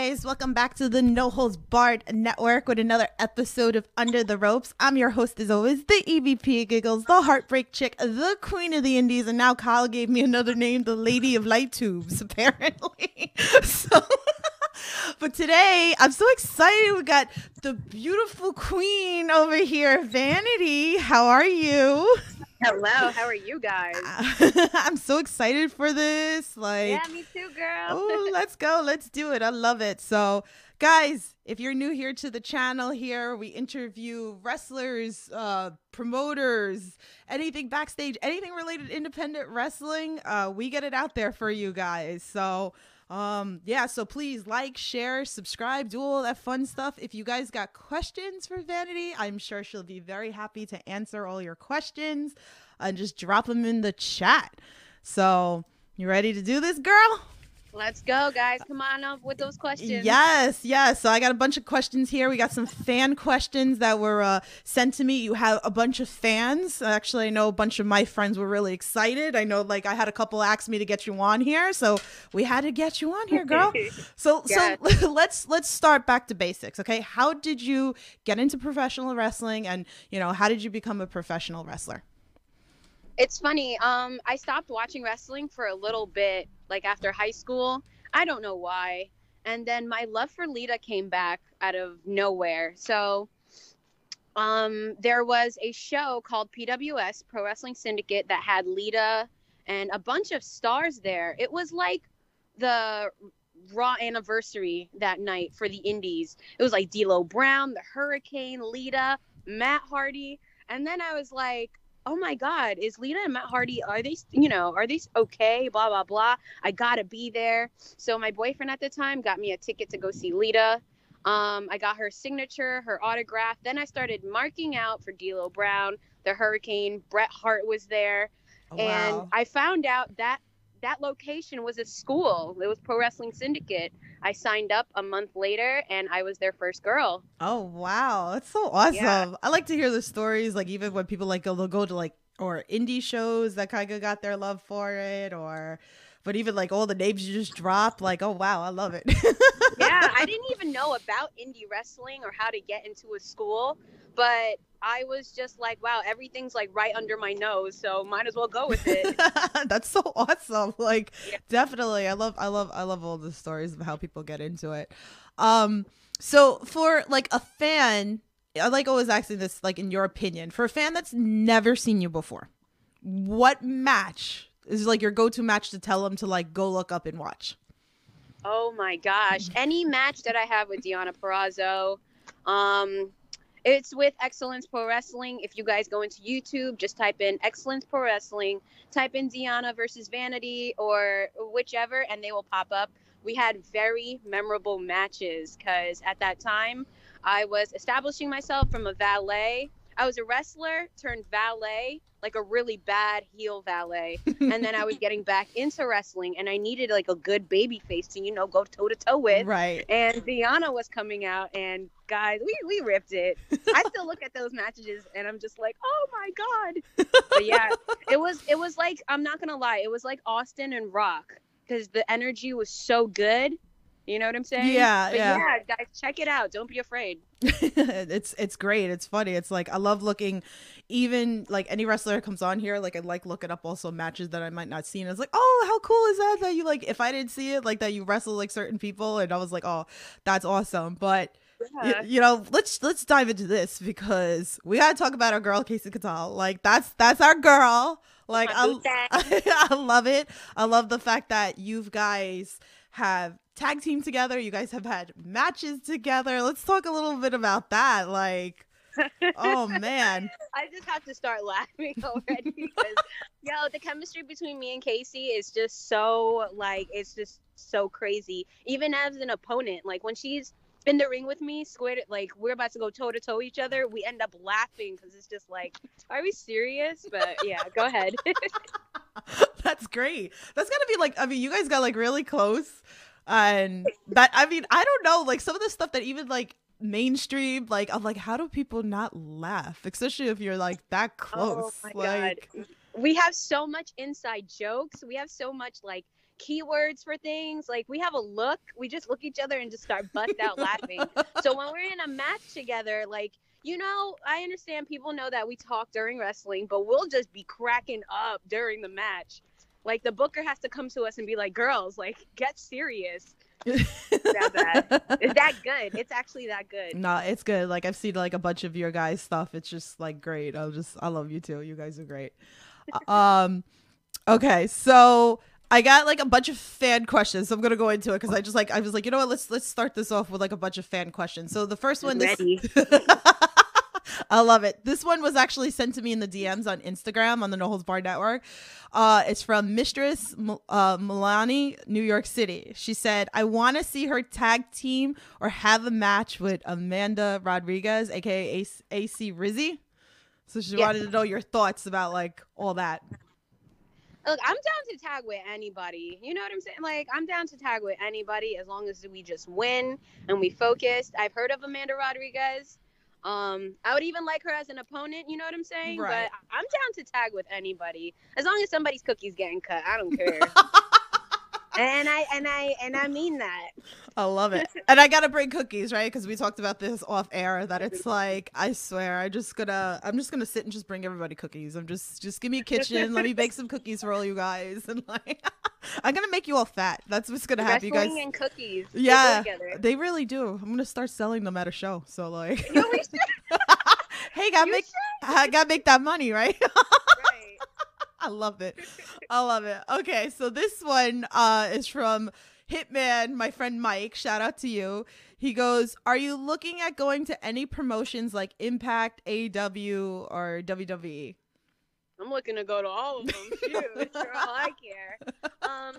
Guys, welcome back to the No Holds Barred Network with another episode of Under the Ropes. I'm your host, as always, the EVP Giggles, the Heartbreak Chick, the Queen of the Indies, and now Kyle gave me another name, the Lady of Light Tubes, apparently. so, but today I'm so excited. We got the beautiful Queen over here, Vanity. How are you? Hello, how are you guys? I'm so excited for this. Like, yeah, me too, girl. oh, let's go. Let's do it. I love it. So, guys, if you're new here to the channel, here we interview wrestlers, uh, promoters, anything backstage, anything related to independent wrestling. Uh, we get it out there for you guys. So, um, yeah, so please like, share, subscribe, do all that fun stuff. If you guys got questions for Vanity, I'm sure she'll be very happy to answer all your questions and just drop them in the chat. So, you ready to do this, girl? Let's go, guys. Come on up with those questions. Yes, yes. So I got a bunch of questions here. We got some fan questions that were uh, sent to me. You have a bunch of fans. Actually, I know a bunch of my friends were really excited. I know, like, I had a couple ask me to get you on here, so we had to get you on here, girl. so, Yes. so let's let's start back to basics, okay? How did you get into professional wrestling, and you know, how did you become a professional wrestler? It's funny. Um, I stopped watching wrestling for a little bit, like after high school. I don't know why. And then my love for Lita came back out of nowhere. So, um, there was a show called PWS Pro Wrestling Syndicate that had Lita and a bunch of stars there. It was like the Raw anniversary that night for the Indies. It was like D'Lo Brown, the Hurricane, Lita, Matt Hardy, and then I was like, "Oh my God, is Lita and Matt Hardy? Are they, you know, are they okay?" Blah blah blah. I gotta be there. So my boyfriend at the time got me a ticket to go see Lita. Um, I got her signature, her autograph. Then I started marking out for D'Lo Brown, the Hurricane. Bret Hart was there Oh, and I found out that that location was a school. It was Pro Wrestling Syndicate. I signed up a month later, and I was their first girl. Oh wow, that's so awesome! Yeah. I like to hear the stories, like even when people like go, they'll go to like or indie shows that kind of got their love for it, or but even like all the names you just dropped, like oh wow, I love it. Yeah, I didn't even know about indie wrestling or how to get into a school, but I was just like, wow, everything's like right under my nose, so might as well go with it. That's so awesome. Like Yeah. definitely. I love I love I love all the stories of how people get into it. Um so for like a fan, I like always asking this like in your opinion, for a fan that's never seen you before, what match is like your go-to match to tell them to like go look up and watch? Oh my gosh. Any match that I have with Deonna Purrazzo, um, it's with Excellence Pro Wrestling. If you guys go into YouTube, just type in Excellence Pro Wrestling, type in Deanna versus Vanity or whichever, and they will pop up. We had very memorable matches because at that time I was establishing myself from a valet. I was a wrestler turned valet, like a really bad heel valet and then I was getting back into wrestling, and I needed like a good baby face to you know go toe to toe with. right. And Deonna was coming out, and guys, we we ripped it. I still look at those matches, and I'm just like, oh my god. But yeah, it was it was like I'm not gonna lie, it was like Austin and Rock because the energy was so good. You know what I'm saying? Yeah, But yeah. yeah, guys, check it out. Don't be afraid. it's it's great. It's funny. It's like I love looking even like any wrestler that comes on here, like I like looking up also matches that I might not see. And it's like, oh, how cool is that that you like if I didn't see it, like that you wrestle like certain people and I was like, oh, that's awesome. But Yeah. you know, let's let's dive into this because we gotta talk about our girl Casey Catal. Like that's that's our girl. Like My I. I love it. I love the fact that you guys have tag team together. You guys have had matches together. Let's talk a little bit about that. Like, oh man, I just have to start laughing already because, yo, the chemistry between me and Casey is just so like it's just so crazy. Even as an opponent, like when she's in the ring with me, squared like we're about to go toe to toe each other, we end up laughing because it's just like, are we serious? But yeah, go ahead. that's great. That's gotta be like. I mean, you guys got like really close, and that. I mean, I don't know. Like some of the stuff that even like mainstream like i'm like how do people not laugh especially if you're like that oh close Oh my like god. we have so much inside jokes. We have so much like keywords for things. Like we have a look. We just look each other and just start bust out laughing. So when we're in a match together, like you know, I understand people know that we talk during wrestling, but we'll just be cracking up during the match. Like the booker has to come to us and be like, "Girls, like get serious." that bad. It's that good. It's actually that good. No, it's good. Like I've seen like a bunch of your guys' stuff. It's just like great. I just I love you too. You guys are great. um, okay, so I got like a bunch of fan questions. So I'm gonna go into it because I just like I was like, you know what? Let's let's start this off with like a bunch of fan questions. So the first one, this, I love it. This one was actually sent to me in the DMs on Instagram on the No Holds Bar Network. Uh, it's from Mistress uh, Milani, New York City. She said, "I want to see her tag team or have a match with Amanda Rodriguez, aka AC Rizzy." So she yes. wanted to know your thoughts about like all that. Look, I'm down to tag with anybody. You know what I'm saying? Like, I'm down to tag with anybody as long as we just win and we focused. I've heard of Amanda Rodriguez. Um, I would even like her as an opponent. You know what I'm saying? Right. But I'm down to tag with anybody as long as somebody's cookies getting cut. I don't care. And I and I and I mean that. I love it. And I gotta bring cookies, right? Because we talked about this off air. That it's like I swear, I just gonna I'm just gonna sit and just bring everybody cookies. I'm just just give me a kitchen. let me bake some cookies for all you guys, and like I'm gonna make you all fat. That's what's gonna happen, you guys. and cookies. Yeah, they really do. I'm gonna start selling them at a show. So like, hey, gotta you make should. I gotta make that money, right? I love it. I love it. Okay, so this one uh, is from Hitman, my friend Mike. Shout out to you. He goes, Are you looking at going to any promotions like Impact, AEW, or WWE? I'm looking to go to all of them. Shoot, it's all I care. Um,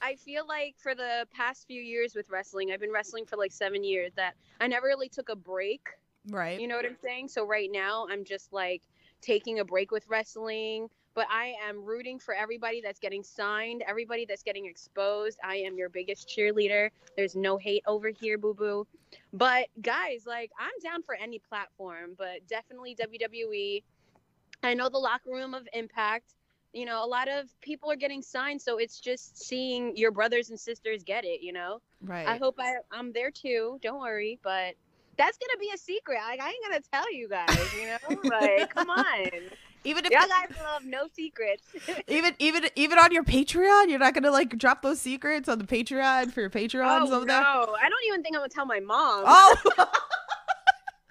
I feel like for the past few years with wrestling, I've been wrestling for like seven years, that I never really took a break. Right. You know what I'm saying? So right now, I'm just like taking a break with wrestling but I am rooting for everybody that's getting signed, everybody that's getting exposed. I am your biggest cheerleader. There's no hate over here, boo boo. But guys, like I'm down for any platform, but definitely WWE. I know the locker room of Impact. You know, a lot of people are getting signed, so it's just seeing your brothers and sisters get it. You know, right? I hope I, I'm there too. Don't worry, but that's gonna be a secret. Like I ain't gonna tell you guys. You know, like come on. Even if y'all guys love no secrets. even even even on your Patreon, you're not gonna like drop those secrets on the Patreon for your Patreons oh, over there. No, I don't even think I'm gonna tell my mom. Oh.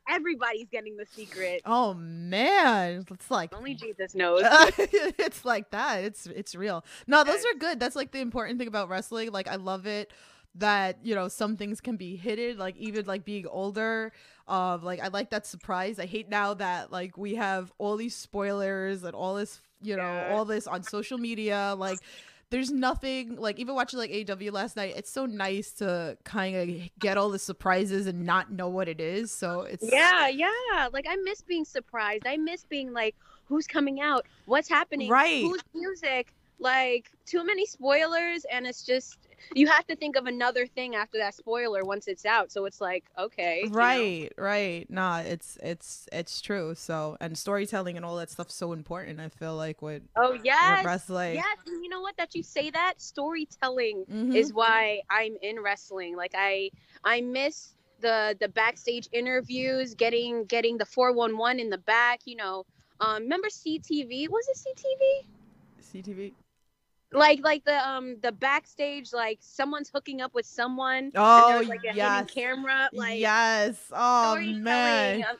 Everybody's getting the secret. Oh man, it's like only Jesus knows. it's like that. It's it's real. No, those are good. That's like the important thing about wrestling. Like I love it that you know some things can be hidden like even like being older of like i like that surprise i hate now that like we have all these spoilers and all this you know yeah. all this on social media like there's nothing like even watching like AW last night. It's so nice to kind of get all the surprises and not know what it is. So it's yeah, yeah. Like I miss being surprised. I miss being like, who's coming out? What's happening? Right? Who's music? Like too many spoilers, and it's just you have to think of another thing after that spoiler once it's out. So it's like, okay. Right, you know? right. Nah, it's it's it's true. So and storytelling and all that stuff's so important, I feel like what Oh yes. With wrestling. Yes. And you know what? That you say that storytelling mm-hmm. is why I'm in wrestling. Like I I miss the the backstage interviews, getting getting the four one one in the back, you know. Um remember CTV? Was it CTV? CTV like like the um the backstage like someone's hooking up with someone oh like a yes. camera like yes. Oh man. um,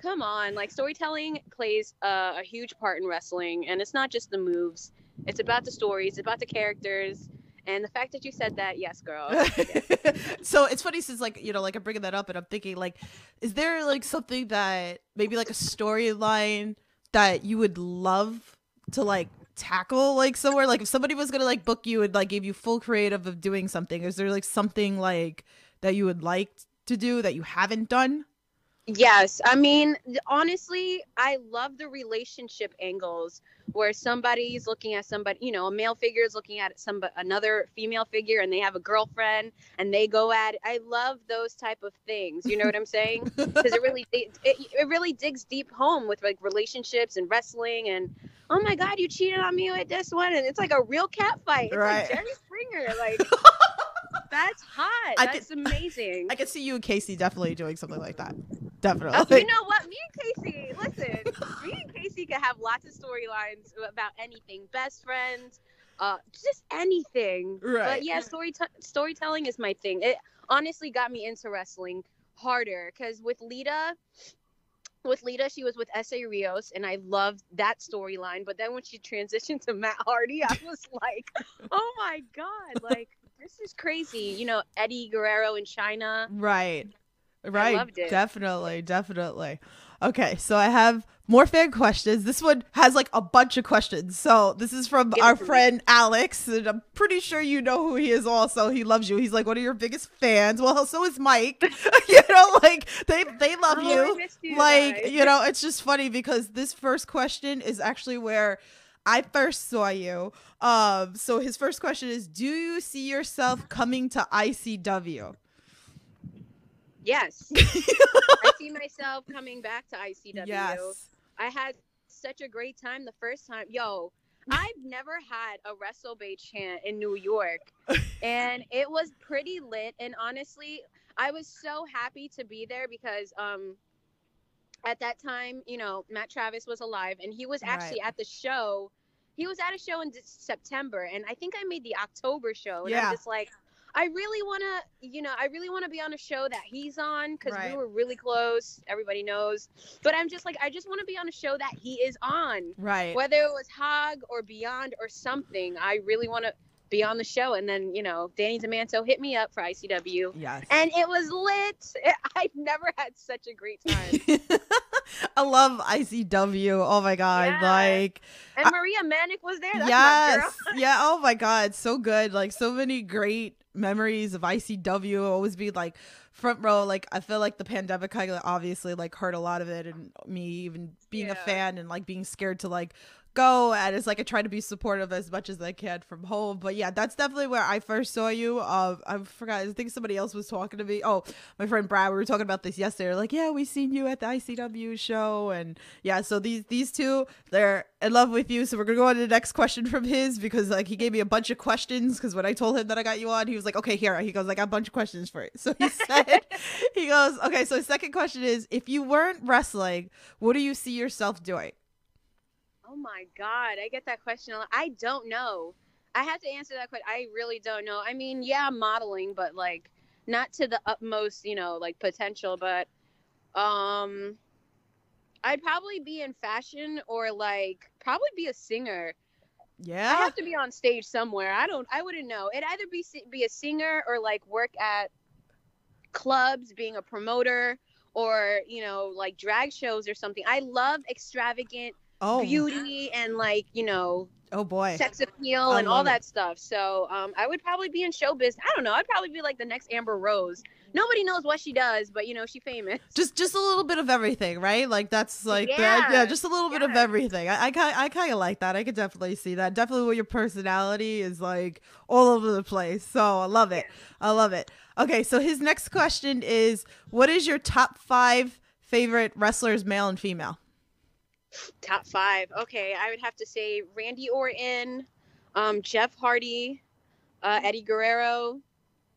come on like storytelling plays uh, a huge part in wrestling and it's not just the moves. It's about the stories it's about the characters and the fact that you said that yes girl. So it's funny since like you know like i'm bringing that up and i'm thinking like is there like something that maybe like a storyline that you would love to like tackle like somewhere like if somebody was gonna like book you and like give you full creative of doing something is there like something like that you would like to do that you haven't done? Yes, I mean honestly, I love the relationship angles where somebody's looking at somebody, you know, a male figure is looking at some another female figure, and they have a girlfriend, and they go at. It. I love those type of things. You know what I'm saying? Because it really it, it, really digs deep home with like relationships and wrestling, and oh my god, you cheated on me with this one, and it's like a real cat fight. It's Right. like Jerry Springer, like. That's hot. I That's amazing. I could see you and Casey definitely doing something like that. Definitely. Oh, you know what? Me and Casey, listen, me and Casey could have lots of storylines about anything. Best friends, uh, just anything. Right. But yeah, story storytelling is my thing. It honestly got me into wrestling harder because with Lita, with Lita, she was with Essa Rios, and I loved that storyline. But then when she transitioned to Matt Hardy, I was like, oh my God, like, this is crazy. You know, Eddie Guerrero in Chyna. Right. Right. Definitely. Definitely. Okay. So I have more fan questions. This one has like a bunch of questions. So this is from Give our to me. friend Alex. And I'm pretty sure you know who he is also. He loves you. He's like one of your biggest fans. Well, so is Mike. you know, like they they love Oh, you. you like guys. you know it's just funny because this first question is actually where i first saw you um so his first question is do you see yourself coming to icw Yes. I see myself coming back to ICW. yes I had such a great time the first time. Yo, I've never had a Wrestle Bay chant in New York, and it was pretty lit. And honestly, I was so happy to be there because um, at that time, you know, Matt Travis was alive, and he was actually at the show. He was at a show in September, and I think I made the October show. And Yeah. I'm just like, I really want to, you know, I really want to be on a show that he's on because Right. we were really close. Everybody knows. But I'm just like, I just want to be on a show that he is on, right whether it was Hog or Beyond or something. I really want to be on the show. And then, you know, Danny DeManto hit me up for ICW, yes and it was lit. I've never had such a great time. i love icw oh my god Yeah. like And Maria Manic was there. That's yes yeah oh my god so good like so many great memories of icw always be like front row. Like i feel like the pandemic kind of obviously like hurt a lot of it and me even being a fan and like being scared to like go and it's like i try to be supportive as much as i can from home. But yeah that's definitely where i first saw you. Uh i forgot i think somebody else was talking to me. Oh my friend brad we were talking about this yesterday. Like yeah we seen you at the icw show and yeah so these these two they're in love with you. So we're gonna go on to the next question from his because like he gave me a bunch of questions because when i told him that i got you on he was like okay here. He goes i got a bunch of questions for you. So he said he goes okay so second question is if you weren't wrestling what do you see yourself doing Oh my God, I get that question a lot. I don't know. I have to answer that question. I really don't know. I mean, yeah, modeling, but like not to the utmost, you know, like potential. But um, I'd probably be in fashion or like probably be a singer. Yeah, I have to be on stage somewhere. I don't. I wouldn't know. It'd either be be a singer or like work at clubs, being a promoter, or you know, like drag shows or something. I love extravagant oh beauty and like you know oh boy sex appeal I and all it. that stuff. So um, I would probably be in showbiz. I don't know. I'd probably be like the next Amber Rose. Nobody knows what she does, but you know she famous. just just a little bit of everything right like that's like the- Yeah, yeah just a little bit of everything i i, I kind of like that i could definitely see that definitely where your personality is like all over the place so i love it i love it okay so his next question is what is your top five favorite wrestlers male and female Top five. Okay, I would have to say Randy Orton, um, Jeff Hardy, uh, Eddie Guerrero,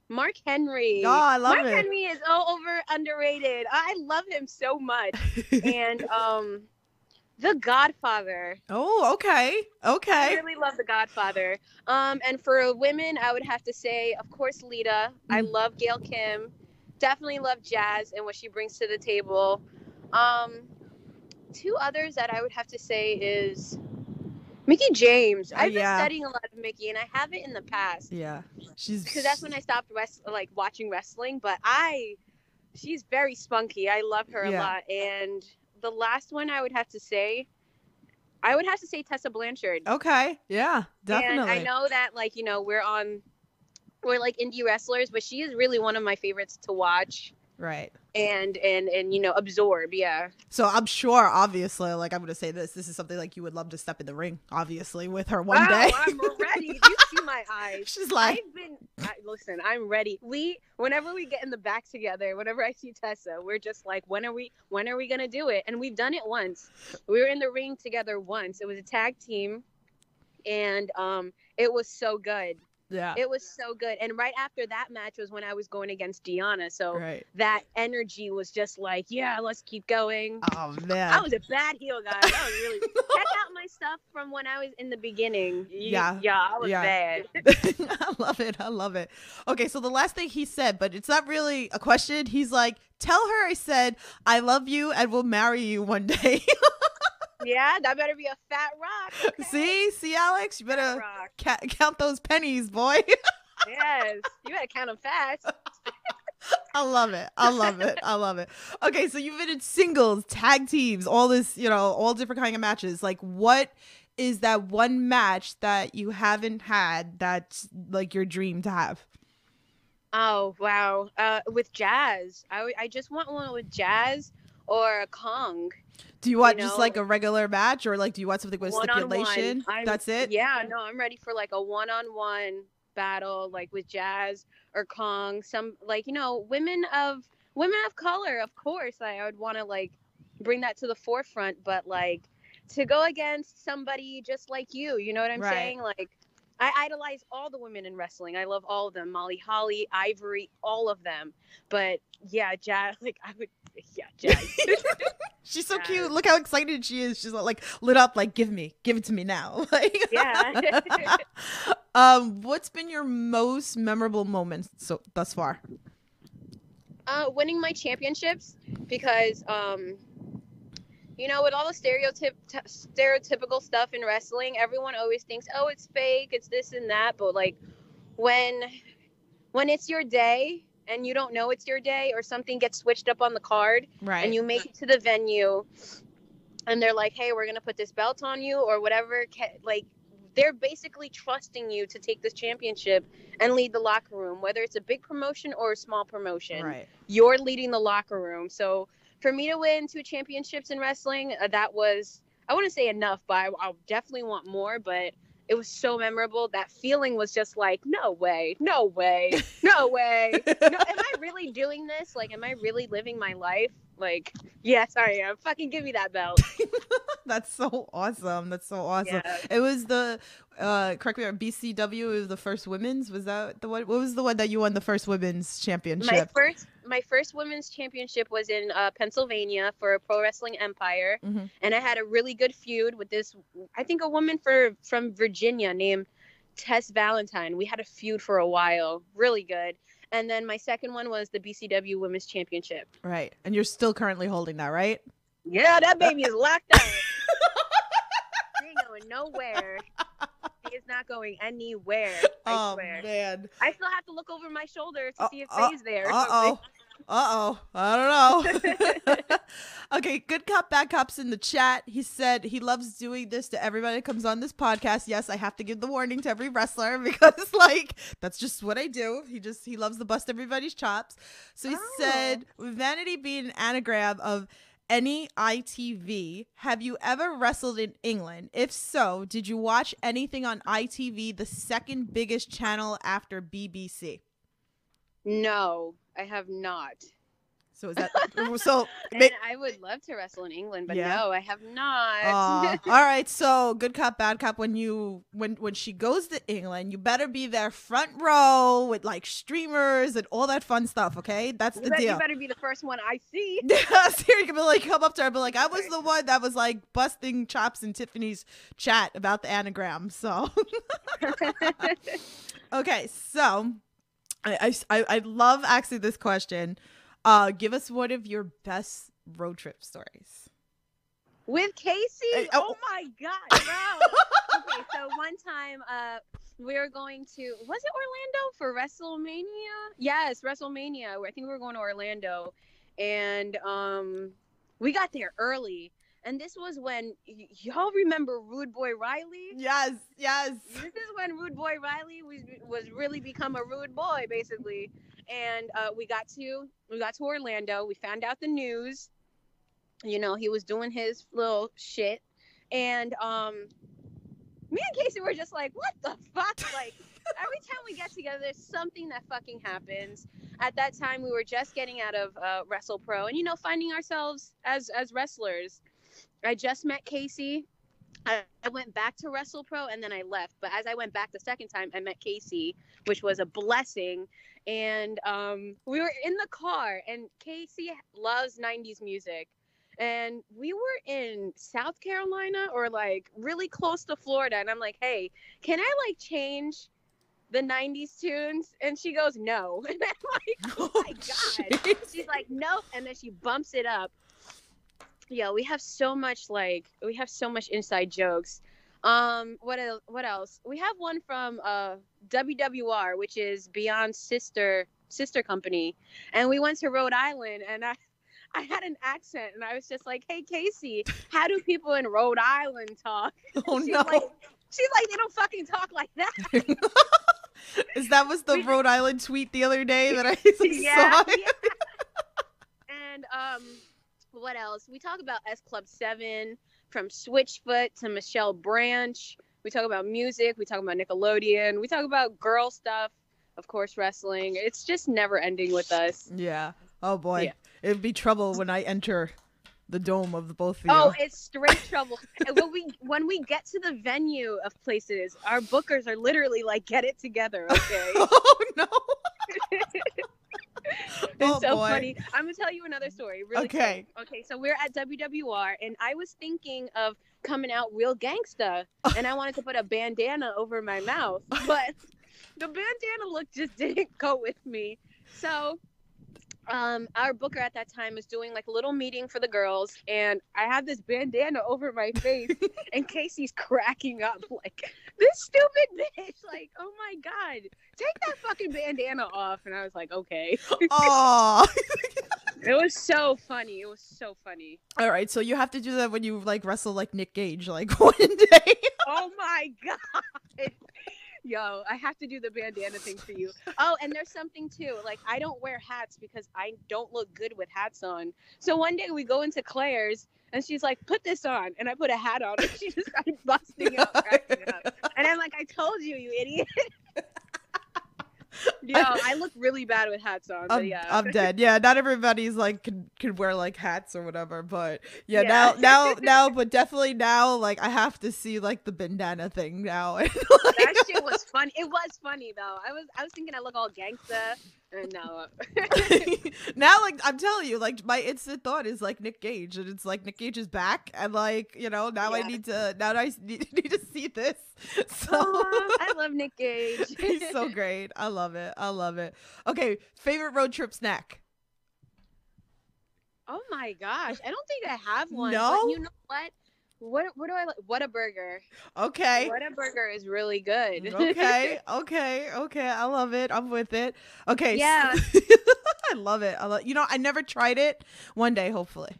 Mark Henry. oh i love Mark it Henry is all over underrated. I love him so much. and um, The Godfather. oh okay okay. I really love The Godfather. Um, and for women, I would have to say, of course, Lita. I Mm. love Gail Kim. Definitely love Jazz and what she brings to the table. Um, two others that I would have to say is Mickie James. Oh, I've been studying a lot of Mickey, and I haven't in the past yeah she's because that's when I stopped rest- like watching wrestling. But I, she's very spunky. I love her Yeah. a lot. And the last one I would have to say, I would have to say Tessa Blanchard. okay yeah definitely And I know that like you know we're on, we're like indie wrestlers, but she is really one of my favorites to watch. right and and and you know absorb. Yeah. So I'm sure, obviously, like I'm gonna say this. This is something like you would love to step in the ring, obviously, with her one oh, day. I'm ready. you see my eyes. She's like, I've been. I, listen, I'm ready. We, whenever we get in the back together, whenever I see Tessa, we're just like, when are we? When are we gonna do it? And we've done it once. We were in the ring together once. It was a tag team, and um, it was so good. Yeah, It was so good. And right after that match was when I was going against Deonna. So right. that energy was just like, yeah, let's keep going. Oh I was a bad heel, guys. I was really check out my stuff from when I was in the beginning. Yeah. yeah, I was Yeah. bad. I love it. I love it. Okay, so the last thing he said, but it's not really a question. He's like, "Tell her I said I love you and will marry you one day." Yeah, that better be a fat rock. okay? see, see, Alex, you better ca- count those pennies, boy. Yes, you better count them fast. I love it. I love it. I love it. Okay, so you've been in singles, tag teams, all this, you know, all different kind of matches. Like, what is that one match that you haven't had that's like your dream to have? Oh wow, uh, with Jazz, I w- I just want one with Jazz or Kong. Do you want just know, like a regular match, or like do you want something with stipulation? That's it. Yeah, no, I'm ready for like a one-on-one battle, like with Jazz or Kong. Some like you know, women of women of color, of course. I, I would want to like bring that to the forefront, but like to go against somebody just like you, you know what I'm Right. saying? Like. I idolize all the women in wrestling. I love all of them. Molly Holly, Ivory, all of them. But yeah, Jazz, like I would, yeah, Jazz. She's so cute. Look how excited she is. She's like lit up, like give me, give it to me now. Like, Yeah. um, what's been your most memorable moment so thus far? uh, winning my championships because um, you know with all the stereotyp t- stereotypical stuff in wrestling everyone always thinks oh it's fake it's this and that but like when when it's your day and you don't know it's your day or something gets switched up on the card Right. and you make it to the venue and they're like hey we're gonna put this belt on you or whatever like they're basically trusting you to take this championship and lead the locker room whether it's a big promotion or a small promotion right. you're leading the locker room. So for me to win two championships in wrestling, uh, that was I wouldn't say enough, but I, I definitely want more. But it was so memorable. That feeling was just like, no way, no way, no way. No, am I really doing this? Like, am I really living my life? Like, yes, I am. Fucking give me that belt. That's so awesome. That's so awesome. Yeah. It was the uh correct me, BCW was the first women's. Was that the one? What was the one that you won the first women's championship? My first, my first women's championship was in uh, Pennsylvania for Pro Wrestling Empire, Mhm. and I had a really good feud with this. I think a woman for from Virginia named Tess Valentine. We had a feud for a while, really good. And then my second one was the BCW Women's Championship. Right. And you're still currently holding that, right? Yeah, that baby is locked up. ain't going nowhere. Is not going anywhere. I oh swear. man. I still have to look over my shoulder to Uh, see if uh, Faye's there. Uh oh. Uh oh. I don't know. okay, good cop, bad cops in the chat. He said he loves doing this to everybody that comes on this podcast. Yes, I have to give the warning to every wrestler because, like, that's just what I do. He just he loves to bust everybody's chops. So he Oh. said, vanity being an anagram of any ITV, have you ever wrestled in England? If so, did you watch anything on ITV, the second biggest channel after BBC? No, I have not. So is that so? ma- And I would love to wrestle in England, but Yeah. no, I have not. Aw. all right, so good cop, bad cop. When you when when she goes to England, you better be there front row with like streamers and all that fun stuff. Okay, that's you, the bet- you better be the first one I see. you can be like, come up to her, and be like, I was the one that was like busting chops in Tiffany's chat about the anagram. So okay, so I I I I love asking this question. Uh, give us one of your best road trip stories. With Casey? Hey, oh. oh my god, bro. okay, so one time uh we were going to was it Orlando for WrestleMania? Yes, WrestleMania. I think we were going to Orlando and um we got there early. And this was when y- y'all remember Rude Boy Riley? Yes, yes. This is when Rude Boy Riley was was really become a rude boy, basically. And uh, we got to we got to Orlando. We found out the news. You know, he was doing his little shit, and um, me and Casey were just like, "What the fuck?" Like every time we get together, there's something that fucking happens. At that time, we were just getting out of uh, Wrestle Pro, and you know, finding ourselves as as wrestlers. I just met Casey. I, I went back to Wrestle Pro and then I left. But as I went back the second time, I met Casey, which was a blessing. And um, we were in the car, and Casey loves 90s music. And we were in South Carolina or like really close to Florida. And I'm like, hey, can I like change the 90s tunes? And she goes, no. And I'm like, oh my God. jeez. She's like, nope. And then she bumps it up. Yeah, we have so much like we have so much inside jokes. Um, what else? What else? We have one from uh WWR, which is Beyond's sister sister company, and we went to Rhode Island, and I. I had an accent and I was just like, "Hey Casey, how do people in Rhode Island talk?" Oh she's no. like, she's like, "They don't fucking talk like that." Is that was the We- Rhode Island tweet the other day that I yeah, saw? yeah. And um, what else? We talk about S Club Seven, from Switchfoot to Michelle Branch. We talk about music. We talk about Nickelodeon. We talk about girl stuff. Of course, wrestling. It's just never ending with us. Yeah. Oh boy. Yeah. It'd be trouble when I enter the dome of the both of you. Oh, it's straight trouble. when we when we get to the venue of places, our bookers are literally like, "Get it together, okay?" oh no. It's Oh, so boy. funny. I'm gonna tell you another story. Really Okay. quick. Okay. So we're at WWR, and I was thinking of coming out real gangsta, and I wanted to put a bandana over my mouth, but the bandana look just didn't go with me. So, um, our booker at that time was doing like a little meeting for the girls, and I had this bandana over my face, and Casey's cracking up like, "This stupid bitch!" Like, "Oh my god, take that fucking bandana off!" And I was like, "Okay." Oh. It was so funny. It was so funny. All right. So you have to do that when you like wrestle like Nick Gage, like one day. Oh my god. Yo, I have to do the bandana thing for you. Oh, and there's something too. Like I don't wear hats because I don't look good with hats on. So one day we go into Claire's and she's like, "Put this on," and I put a hat on, and she just started busting up, cracking up. And I'm like, "I told you, you idiot." Yo, I look really bad with hats on, I'm, yeah. I'm dead. Yeah, not everybody's like can, can wear like hats or whatever, but yeah, Yeah. now now now, but definitely now, like I have to see like the bandana thing now. Like, that shit was funny. It was funny though. I was I was thinking I look all gangsta, Uh, no. Uh, now, like I'm telling you, like my instant thought is like Nick Gage, and it's like Nick Gage is back, and like you know now I need to now I need, need to see this. So I love Nick Gage. he's so great. I love it. I love it. Okay, favorite road trip snack. Oh my gosh, I don't think I have one. No? but you know what? What what do I like? Whataburger! Okay. What a burger is really good. Mm, okay, okay, okay. I love it. I'm with it. Okay. Yeah. I love it. I love. You know, I never tried it. One day, hopefully.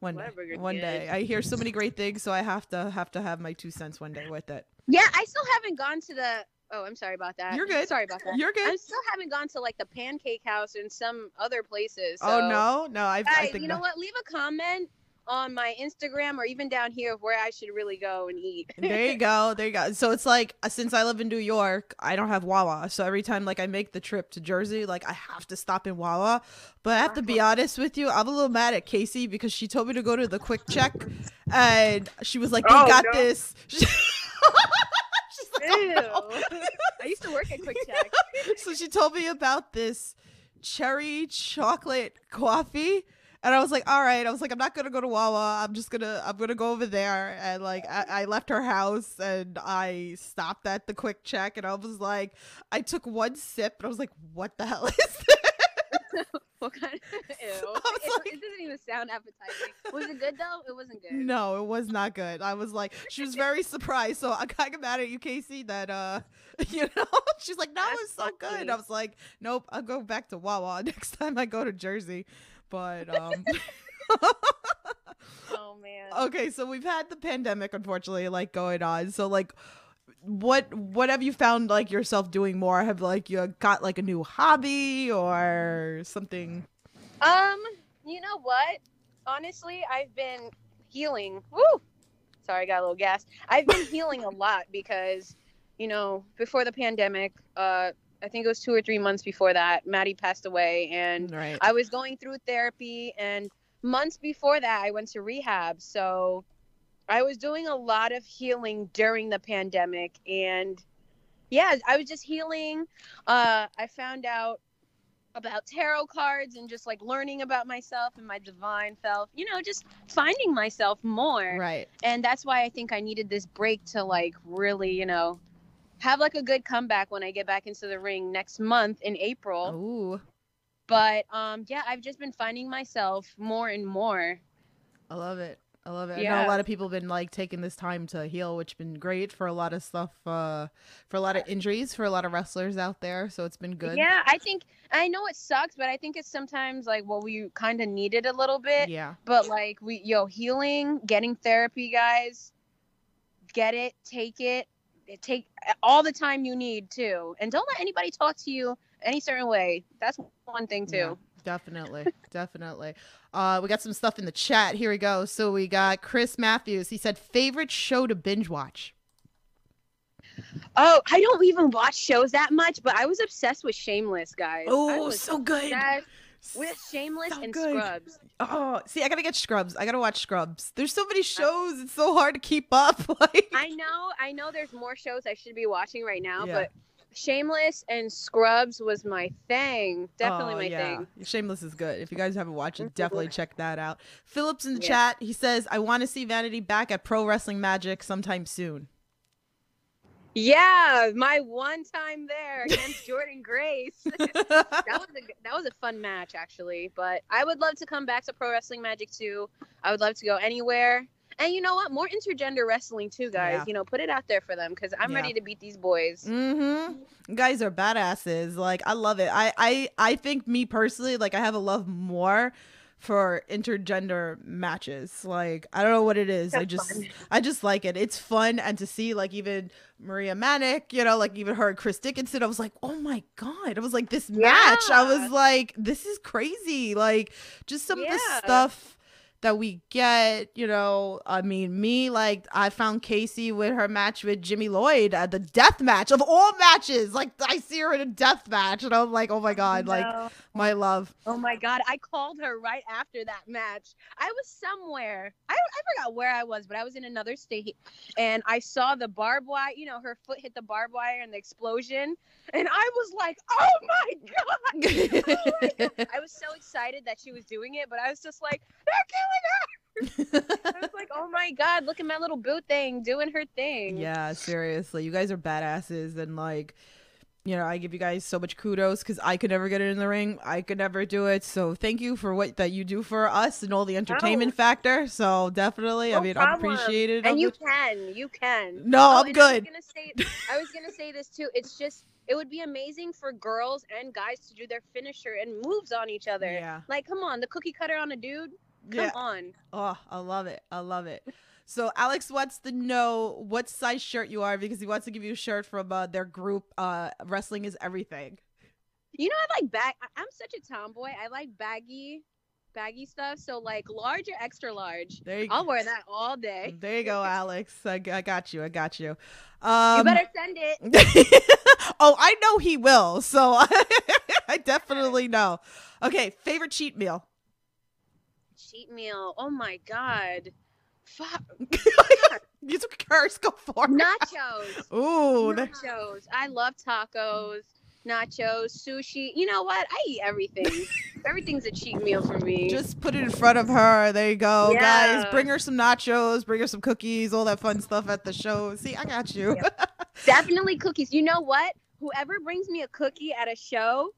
One day. One good. day. I hear so many great things, so I have to have to have my two cents one day with it. yeah, I still haven't gone to the. Oh, I'm sorry about that. You're good. Sorry about that. You're good. I still haven't gone to like the Pancake House and some other places. oh no, no. I, I Guys, think you know that- what? Leave a comment on my Instagram or even down here of where I should really go and eat. there you go. There you go. So it's like uh, since I live in New York, I don't have Wawa. So every time like I make the trip to Jersey, like I have to stop in Wawa. But I have to be honest with you, I'm a little mad at Casey because she told me to go to the QuickChek and she was like, They Oh, got no. this. She's like, "Oh, no." Ew. I used to work at Quick Check. so she told me about this cherry chocolate coffee and i was like all right. I was like i'm not gonna go to wawa. I'm just gonna i'm gonna go over there. And like i, I left her house and i stopped at the QuickChek and i was like i took one sip and i was like what the hell is this? What kind of ew? was It, like- it doesn't even sound appetizing. Was it good though? It wasn't good. no it was not good. I was like she was very surprised. So i kind of mad at you casey that uh you know she's like that That's it's so good. i was like nope i'll go back to wawa next time i go to jersey but um Oh man. okay so we've had the pandemic unfortunately like going on so like what what have you found like yourself doing more? Have like you got like a new hobby or something? Um, you know what? Honestly, I've been healing. Woo! Sorry, I got a little gas. I've been healing a lot because, you know, before the pandemic, uh, I think it was two or three months before that, Maddie passed away, and Right. I was going through therapy. And months before that, I went to rehab. So I was doing a lot of healing during the pandemic, and yeah, I was just healing. Uh, I found out about tarot cards and just like learning about myself and my divine self, you know, just finding myself more. Right. And that's why I think I needed this break to like really, you know, have like a good comeback when I get back into the ring next month in April. Ooh, But um yeah, I've just been finding myself more and more. I love it. I love it. I know Yeah. a lot of people have been like taking this time to heal, which has been great for a lot of stuff, uh, for a lot of injuries for a lot of wrestlers out there. So it's been good. Yeah, I think I know it sucks, but I think it's sometimes like what we kind of needed a little bit. Yeah. But like we yo healing, getting therapy, guys, get it, take it take all the time you need too, and don't let anybody talk to you any certain way. That's one thing too. Yeah, definitely. definitely. Uh, we got some stuff in the chat. Here we go. So we got Chris Matthews. He said favorite show to binge watch. Oh, I don't even watch shows that much, but I was obsessed with Shameless, guys. Oh, so good. obsessed with Shameless so and good. Scrubs. Oh, see, I gotta get Scrubs. I gotta watch Scrubs. There's so many shows. It's so hard to keep up. Like, I know, I know. There's more shows I should be watching right now, Yeah. but Shameless and Scrubs was my thing. Definitely Oh, my yeah. thing. Shameless is good. If you guys haven't watched it, mm-hmm. definitely check that out. Phillips in the Yeah. chat. He says, "I want to see Vanity back at Pro Wrestling Magic sometime soon." Yeah, my one time there against Jordan Grace. that was a that was a fun match actually. But I would love to come back to Pro Wrestling Magic too. I would love to go anywhere. And you know what? More intergender wrestling too, guys. Yeah. You know, put it out there for them because I'm Yeah. ready to beat these boys. Mm-hmm. Guys are badasses. Like I love it. I I I think me personally, like I have a love more for intergender matches. Like I don't know what it is. I just fun. I just like it. It's fun and to see like even Maria Manic, you know, like even her and Chris Dickinson, I was like, oh my god. I was like this match. I was like, this is crazy. Like just some of the stuff that we get, you know, I mean, me like I found Casey with her match with Jimmy Lloyd at the death match of all matches. Like I see her in a death match, and I'm like, oh my god, like my love. Oh my god, I called her right after that match. I was somewhere. I, I forgot where I was, but I was in another state and I saw the barbed wire, you know, her foot hit the barbed wire and the explosion. And I was like, oh my god. Oh my God. I was so excited that she was doing it, but I was just like, they're killing her. I was like, oh my god, look at my little boot thing doing her thing. yeah, seriously, you guys are badasses, and like. You know, I give you guys so much kudos because I could never get it in the ring. I could never do it. So thank you for what that you do for us and all the entertainment factor. So definitely, I No mean, I problem. appreciate it. And you can, you can. No, Oh, I'm and I was good. gonna say, I was gonna say this too. It's just, it would be amazing for girls and guys to do their finisher and moves on each other. Yeah. Like, come on, the cookie cutter on a dude. Come Yeah. on. Oh, I love it. I love it. So Alex wants to know what size shirt you are because he wants to give you a shirt from uh, their group. Uh, Wrestling is everything. You know, I like bag. I- I'm such a tomboy. I like baggy, baggy stuff. So like large or extra large. There you I'll wear that all day. There you go, Alex. I, I got you. I got you. Um, you better send it. oh, I know he will. So I definitely know. Okay, favorite cheat meal. Cheat meal. Oh my god. Fuck. you took a curse. Go for it. Nachos. Ooh, nachos. I love tacos, nachos, sushi. You know what? I eat everything. Everything's a cheat meal for me. just put it in front of her. There you go, guys. Bring her some nachos. Bring her some cookies. All that fun stuff at the show. See, I got you. Definitely cookies. You know what? Whoever brings me a cookie at a show,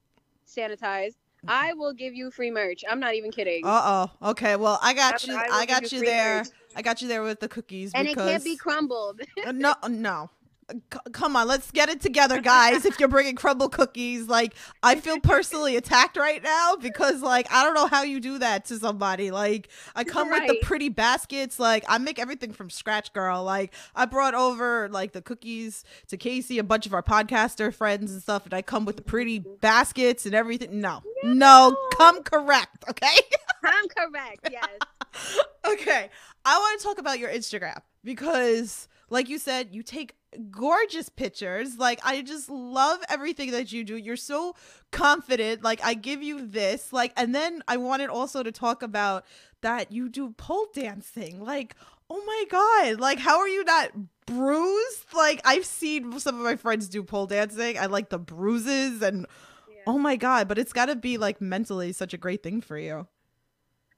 sanitized, I will give you free merch. I'm not even kidding. Uh oh. Okay. Well, I got I- you. I I got you you there. merch. I got you there with the cookies and it can't be crumbled. Uh, no, no, c- come on, let's get it together, guys. if you're bringing crumble cookies, like I feel personally attacked right now because like I don't know how you do that to somebody. Like I come with the pretty baskets. Like I make everything from scratch, girl. Like I brought over like the cookies to Casey, a bunch of our podcaster friends and stuff, and I come with the pretty baskets and everything. No, no, come correct, okay? I'm correct. Yes. okay. I want to talk about your Instagram because, like you said, you take gorgeous pictures. Like, I just love everything that you do. You're so confident. Like, I give you this. Like, and then I wanted also to talk about that you do pole dancing. Like, oh my God. Like, how are you not bruised? Like, I've seen some of my friends do pole dancing. I like the bruises and. Yeah. Oh my god, but it's got to be like mentally such a great thing for you.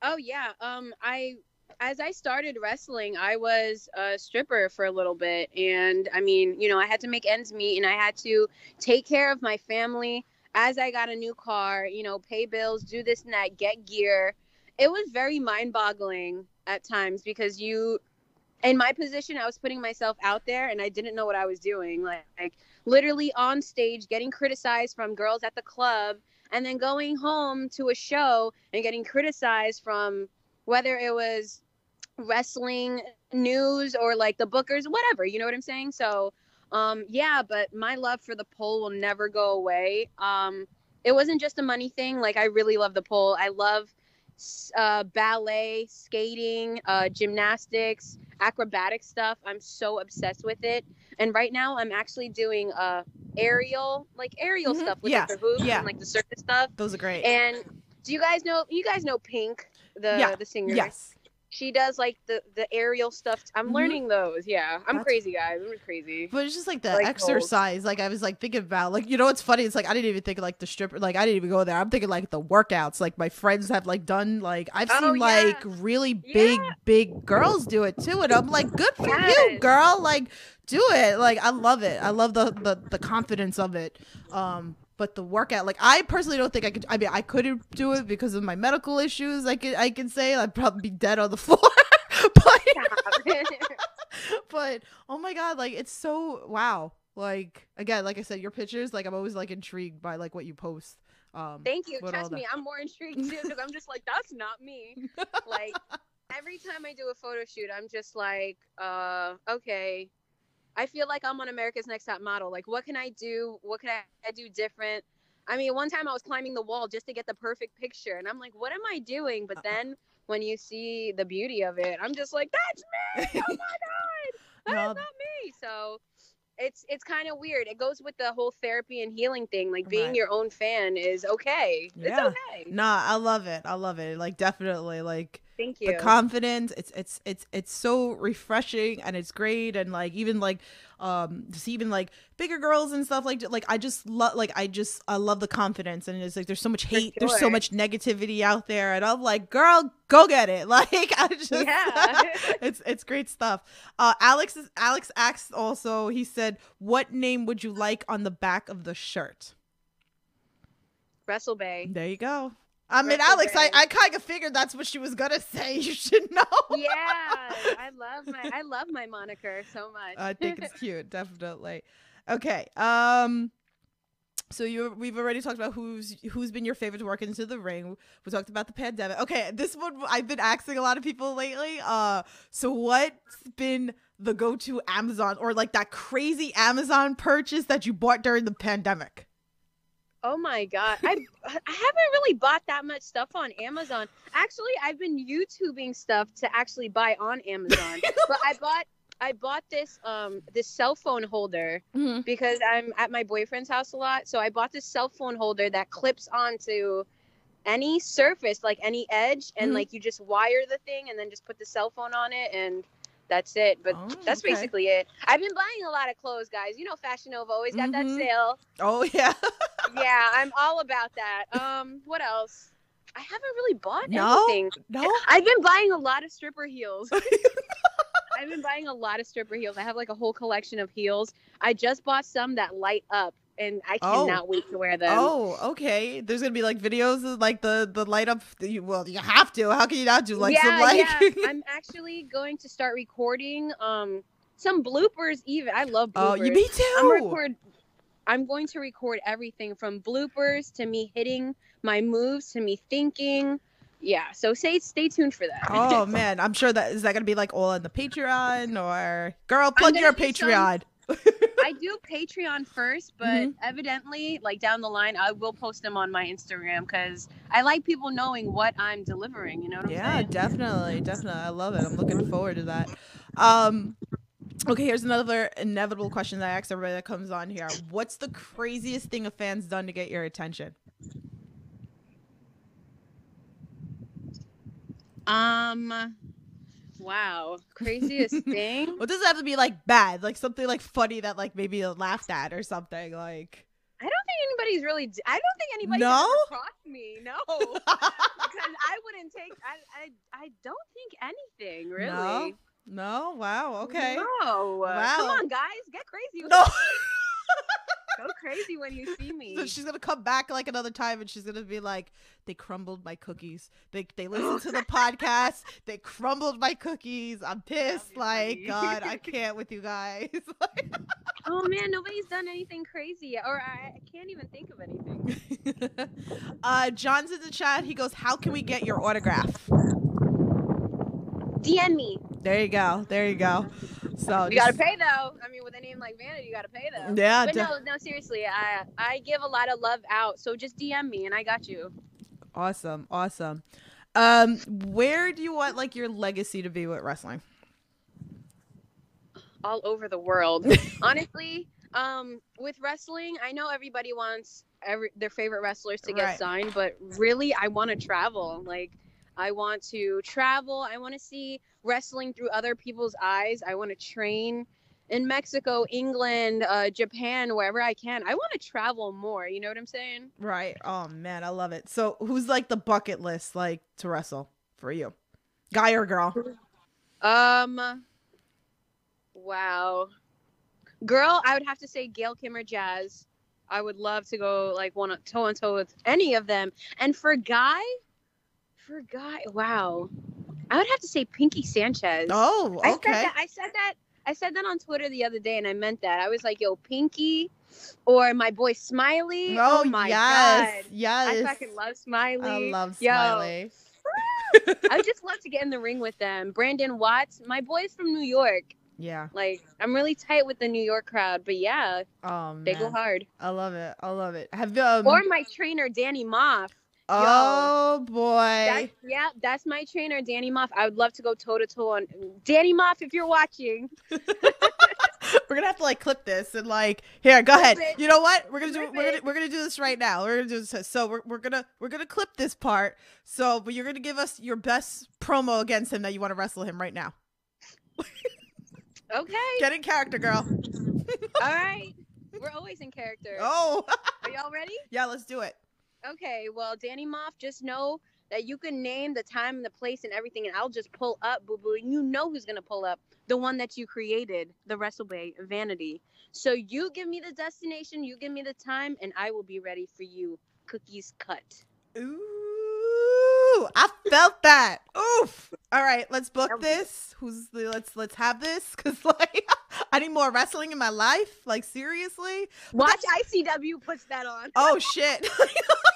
Oh yeah. Um I as I started wrestling, I was a stripper for a little bit and I mean, you know, I had to make ends meet and I had to take care of my family as I got a new car, you know, pay bills, do this and that, get gear. It was very mind-boggling at times because you in my position, I was putting myself out there and I didn't know what I was doing. Like, like literally on stage getting criticized from girls at the club and then going home to a show and getting criticized from whether it was wrestling news or like the bookers whatever you know what i'm saying so um yeah but my love for the pole will never go away um it wasn't just a money thing like i really love the pole i love uh, ballet skating uh, gymnastics acrobatic stuff i'm so obsessed with it and right now i'm actually doing uh aerial like aerial Mhm. stuff with Yeah. like, the hoops Yeah. and like the circus stuff Those are great. and do you guys know you guys know Pink, the Yeah. the singer? yes. She does like the the aerial stuff. I'm Mhm. learning those. Yeah. I'm That's- crazy guys. I'm crazy. But it's just like the Like exercise. Like I was like thinking about like you know what's funny? It's like I didn't even think like the stripper like I didn't even go there. I'm thinking like the workouts. Like my friends have like done like I've Oh, seen like really big, Yeah. big girls do it too. And I'm like, good for you, girl. Like do it. Like I love it. I love the the, the confidence of it. Um but the workout, like I personally don't think I could. I mean, I couldn't do it because of my medical issues. I could, I can say I'd probably be dead on the floor. but but oh my god like it's so wow like again like i said your pictures like i'm always like intrigued by like what you post um Thank you. Trust me, I'm more intrigued too because I'm just like, that's not me. Like every time I do a photo shoot, I'm just like, uh, okay. I feel like I'm on America's Next Top Model. Like, what can I do? What can I, I do different? I mean, one time I was climbing the wall just to get the perfect picture, and I'm like, what am I doing? But uh, uh. then when you see the beauty of it, I'm just like, that's me. Oh my god, that's No. not me. So it's it's kind of weird. It goes with the whole therapy and healing thing. Like being Right. your own fan is okay. Yeah. It's okay. nah i love it i love it like definitely like Thank you. the confidence it's it's it's it's so refreshing and it's great. And like even like um to see even like bigger girls and stuff like like i just love like i just i love the confidence. And it's like there's so much hate there's so much negativity out there. And i'm like girl go get it. Like i just Yeah. it's it's great stuff. Uh alex is alex asked also he said what name would you like on the back of the shirt? Wrestle Bay. there you go I mean, Alex, I, I kind of figured that's what she was gonna say. You should know. Yeah, I love my I love my moniker so much. I think it's cute, definitely. Okay. Um so you we've already talked about who's who's been your favorite to work into the ring. We talked about the pandemic. Okay, this one I've been asking a lot of people lately. Uh so what's been the go-to Amazon or like that crazy Amazon purchase that you bought during the pandemic? Oh my god, I I haven't really bought that much stuff on Amazon. Actually, I've been YouTubing stuff to actually buy on Amazon. but I bought I bought this um this cell phone holder Mm-hmm. because I'm at my boyfriend's house a lot. So I bought this cell phone holder that clips onto any surface, like any edge, and Mhm. like you just wire the thing and then just put the cell phone on it and that's it. But Oh, that's okay. basically it. I've been buying a lot of clothes, guys. You know Fashion Nova always got Mhm. that sale. Oh yeah. yeah, I'm all about that. Um, what else? I haven't really bought No? anything. no. I've been buying a lot of stripper heels. I've been buying a lot of stripper heels. I have like a whole collection of heels. I just bought some that light up, and I Oh. cannot wait to wear them. Oh, okay. There's gonna be like videos of like the the light up. You, well, you have to. How can you not do like yeah, some like? yeah. I'm actually going to start recording um some bloopers even. I love bloopers. Oh, you me too. I'm record. I'm going to record everything from bloopers to me hitting my moves to me thinking. Yeah, so stay stay tuned for that. oh man, I'm sure that is that gonna be like all on the Patreon or girl plug your gonna some- Patreon. I do Patreon first, but Mhm. evidently, like down the line, I will post them on my Instagram because I like people knowing what I'm delivering. You know what I'm saying? Yeah, saying? definitely, definitely. I love it. I'm looking forward to that. Um, okay, here's another inevitable question that I ask everybody that comes on here. What's the craziest thing a fan's done to get your attention? Um. Wow, craziest thing. Well, it doesn't have to be like bad, like something like funny that like maybe laughed at or something like. I don't think anybody's really. I don't think anybody No? crossed me. No, because I wouldn't take. I, I. I don't think anything really. No? No, wow, okay. No. Wow. Come on, guys, get crazy. No. Go crazy when you see me. So she's gonna come back like another time and she's gonna be like, They crumbled my cookies. They they listened to the podcast, they crumbled my cookies. I'm pissed. Like, funny. God, I can't with you guys. oh man, nobody's done anything crazy yet, or I, I can't even think of anything. uh John's in the chat, he goes, How can we get your autograph? DM me. There you go. There you go. So You gotta pay though. I mean, with a name like Vanity, you gotta pay though. Yeah, But de- no, no, seriously, I I give a lot of love out. So just DM me and I got you. awesome, awesome. Um, where do you want like your legacy to be with wrestling? all over the world. Honestly, um, with wrestling, I know everybody wants every their favorite wrestlers to get Right. signed, but really, I want to travel. Like, I want to travel. I want to see wrestling through other people's eyes. I want to train in Mexico, England, uh, Japan, wherever I can. I want to travel more. You know what I'm saying? Right. Oh man, I love it. So who's like the bucket list like to wrestle for you? Guy or girl? Um. Wow. Girl, I would have to say Gail Kim or Jazz. I would love to go like one toe on toe with any of them. And for guy, for guy, wow, I would have to say Pinkie Sanchez. Oh, I said okay. that. I said that. I said that on Twitter the other day, and I meant that. I was like, "Yo, Pinkie," or my boy Smiley. Oh, Oh, my yes. god, Yes. I fucking love Smiley. I love Yo, Smiley. I would just love to get in the ring with them. Brandon Watts, my boy's from New York. Yeah. Like I'm really tight with the New York crowd, but yeah, Oh they go hard. I love it. I love it. Have um Or my trainer Danny Maff. Oh boy. That, yeah, that's my trainer Danny Maff. I would love to go toe to toe on Danny Maff if you're watching. we're gonna have to like clip this and like here, go ahead. it. You know what? We're gonna do we're gonna we're gonna do this right now. We're gonna do this. So we're we're gonna we're gonna clip this part. So but you're gonna give us your best promo against him that you want to wrestle him right now. Okay. Get in character, girl. All right. We're always in character. Oh Are y'all ready? yeah, let's do it. Okay. Well, Danny Maff, just know that you can name the time and the place and everything, and I'll just pull up, boo boo. And you know who's gonna pull up? The one that you created, the Wrestle Bay Vanity. So you give me the destination, you give me the time, and I will be ready for you. Cookies cut. Ooh, I felt that. Oof. All right, let's book this. Who's the let's let's have this cuz like I need more wrestling in my life. Like seriously? Watch ICW puts that on. Oh shit.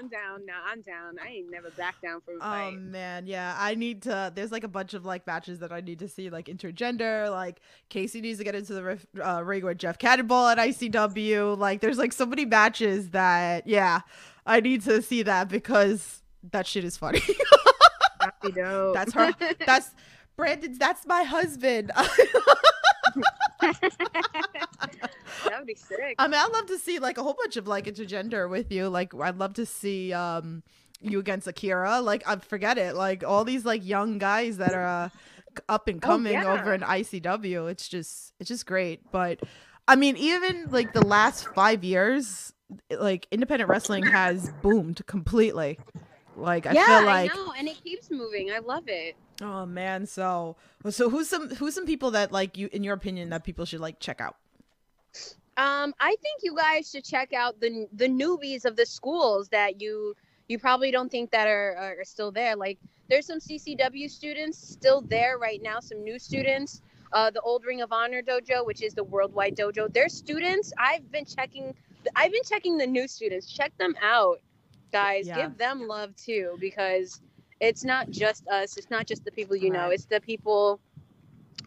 I'm down now. I'm down. I ain't never back down from a Oh man, yeah. I need to. There's like a bunch of like matches that I need to see, like intergender. Like Casey needs to get into the uh, ring with Jeff Cannonball at ICW. Like there's like so many matches that yeah, I need to see that because that shit is funny. That'd be dope. that's her. That's Brandon's. That's my husband. that would be sick. I mean, I'd love to see like a whole bunch of like intergender with you. Like, I'd love to see um you against Akira. Like, I forget it. Like all these like young guys that are uh, up and Oh, coming yeah. over in ICW. It's just it's just great. But I mean, even like the last five years, like independent wrestling has boomed completely. Like I yeah, feel like I know, and it keeps moving. I love it. oh man. So so who's some who's some people that like you in your opinion that people should like check out? Um, I think you guys should check out the the newbies of the schools that you you probably don't think that are are still there. Like there's some CCW students still there right now, some new students. uh, the Old Ring of Honor dojo, which is the worldwide dojo. Their students, I've been checking. I've been checking the new students. Check them out, guys. Yeah. Give them love too, because it's not just us. It's not just the people you know. It's the people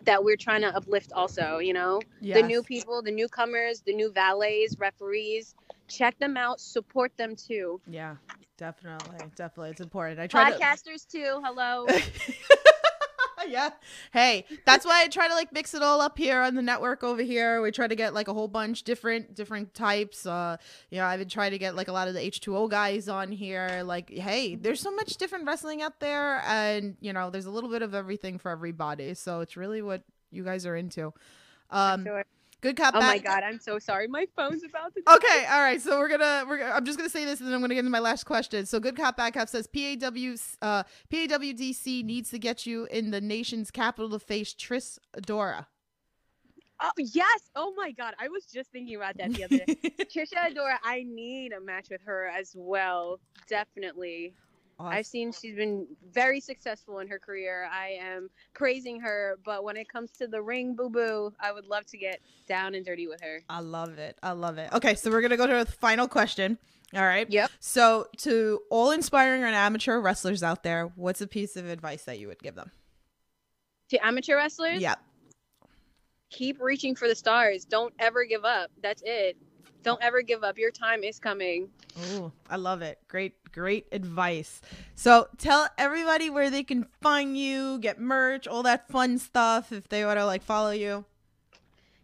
that we're trying to uplift. Also, you know, Yes. the new people, the newcomers, the new valets, referees. Check them out. Support them too. Yeah, definitely, definitely. It's important. I try to. Podcasters too. Hello. yeah. Hey, that's why I try to like mix it all up here on the network over here. We try to get like a whole bunch different different types. Uh, you know, I've been trying to get like a lot of the H2O guys on here. Like, hey, there's so much different wrestling out there and you know, there's a little bit of everything for everybody. So it's really what you guys are into. Um Sure. Good cop Oh my god, I'm so sorry. My phone's about to. Okay, all right. So we're gonna we're I'm just gonna say this, and then I'm gonna get into my last question. So good cop bad cop says PAW uh, PAWDC needs to get you in the nation's capital to face Trish Adora. Oh yes. Oh my god, I was just thinking about that the other day. Trish Adora, I need a match with her as well. Definitely. I've seen she's been very successful in her career. I am praising her, but when it comes to the ring, boo boo, I would love to get down and dirty with her. I love it. I love it. Okay, so we're gonna go to the final question. All right. Yep. So to all inspiring and amateur wrestlers out there, what's a piece of advice that you would give them? To amateur wrestlers, Yep. keep reaching for the stars. Don't ever give up. That's it. Don't ever give up. Your time is coming. Oh, I love it. Great, great advice. So tell everybody where they can find you, get merch, all that fun stuff if they want to like follow you.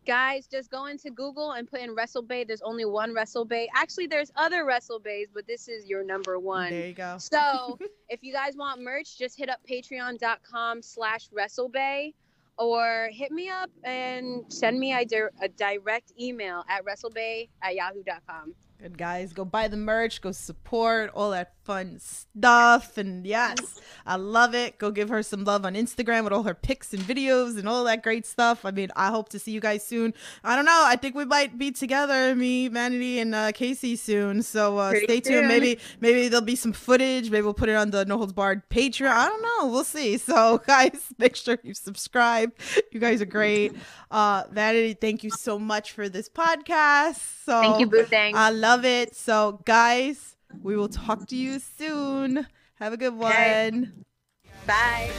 Guys, just go into Google and put in Wrestle Bay. There's only one Wrestle Bay. Actually, there's other Wrestle Bays, but this is your number one. There you go. So if you guys want merch, just hit up patreon.com slash WrestleBay or hit me up and send me a, dir- a direct email at WrestleBay at yahoo.com. Good guys, go buy the merch, go support all that fun stuff. And yes, I love it. Go give her some love on Instagram with all her pics and videos and all that great stuff. I mean, I hope to see you guys soon. I don't know. I think we might be together, me, Vanity, and uh, Casey soon. So uh, stay tuned. soon. Maybe maybe there'll be some footage. Maybe we'll put it on the No Holds Barred Patreon. I don't know. We'll see. So guys, make sure you subscribe. You guys are great. Uh, Vanity, thank you so much for this podcast. So Thank you, Boo Thang. I love it. So, guys, we will talk to you soon. Have a good one. Okay. Bye.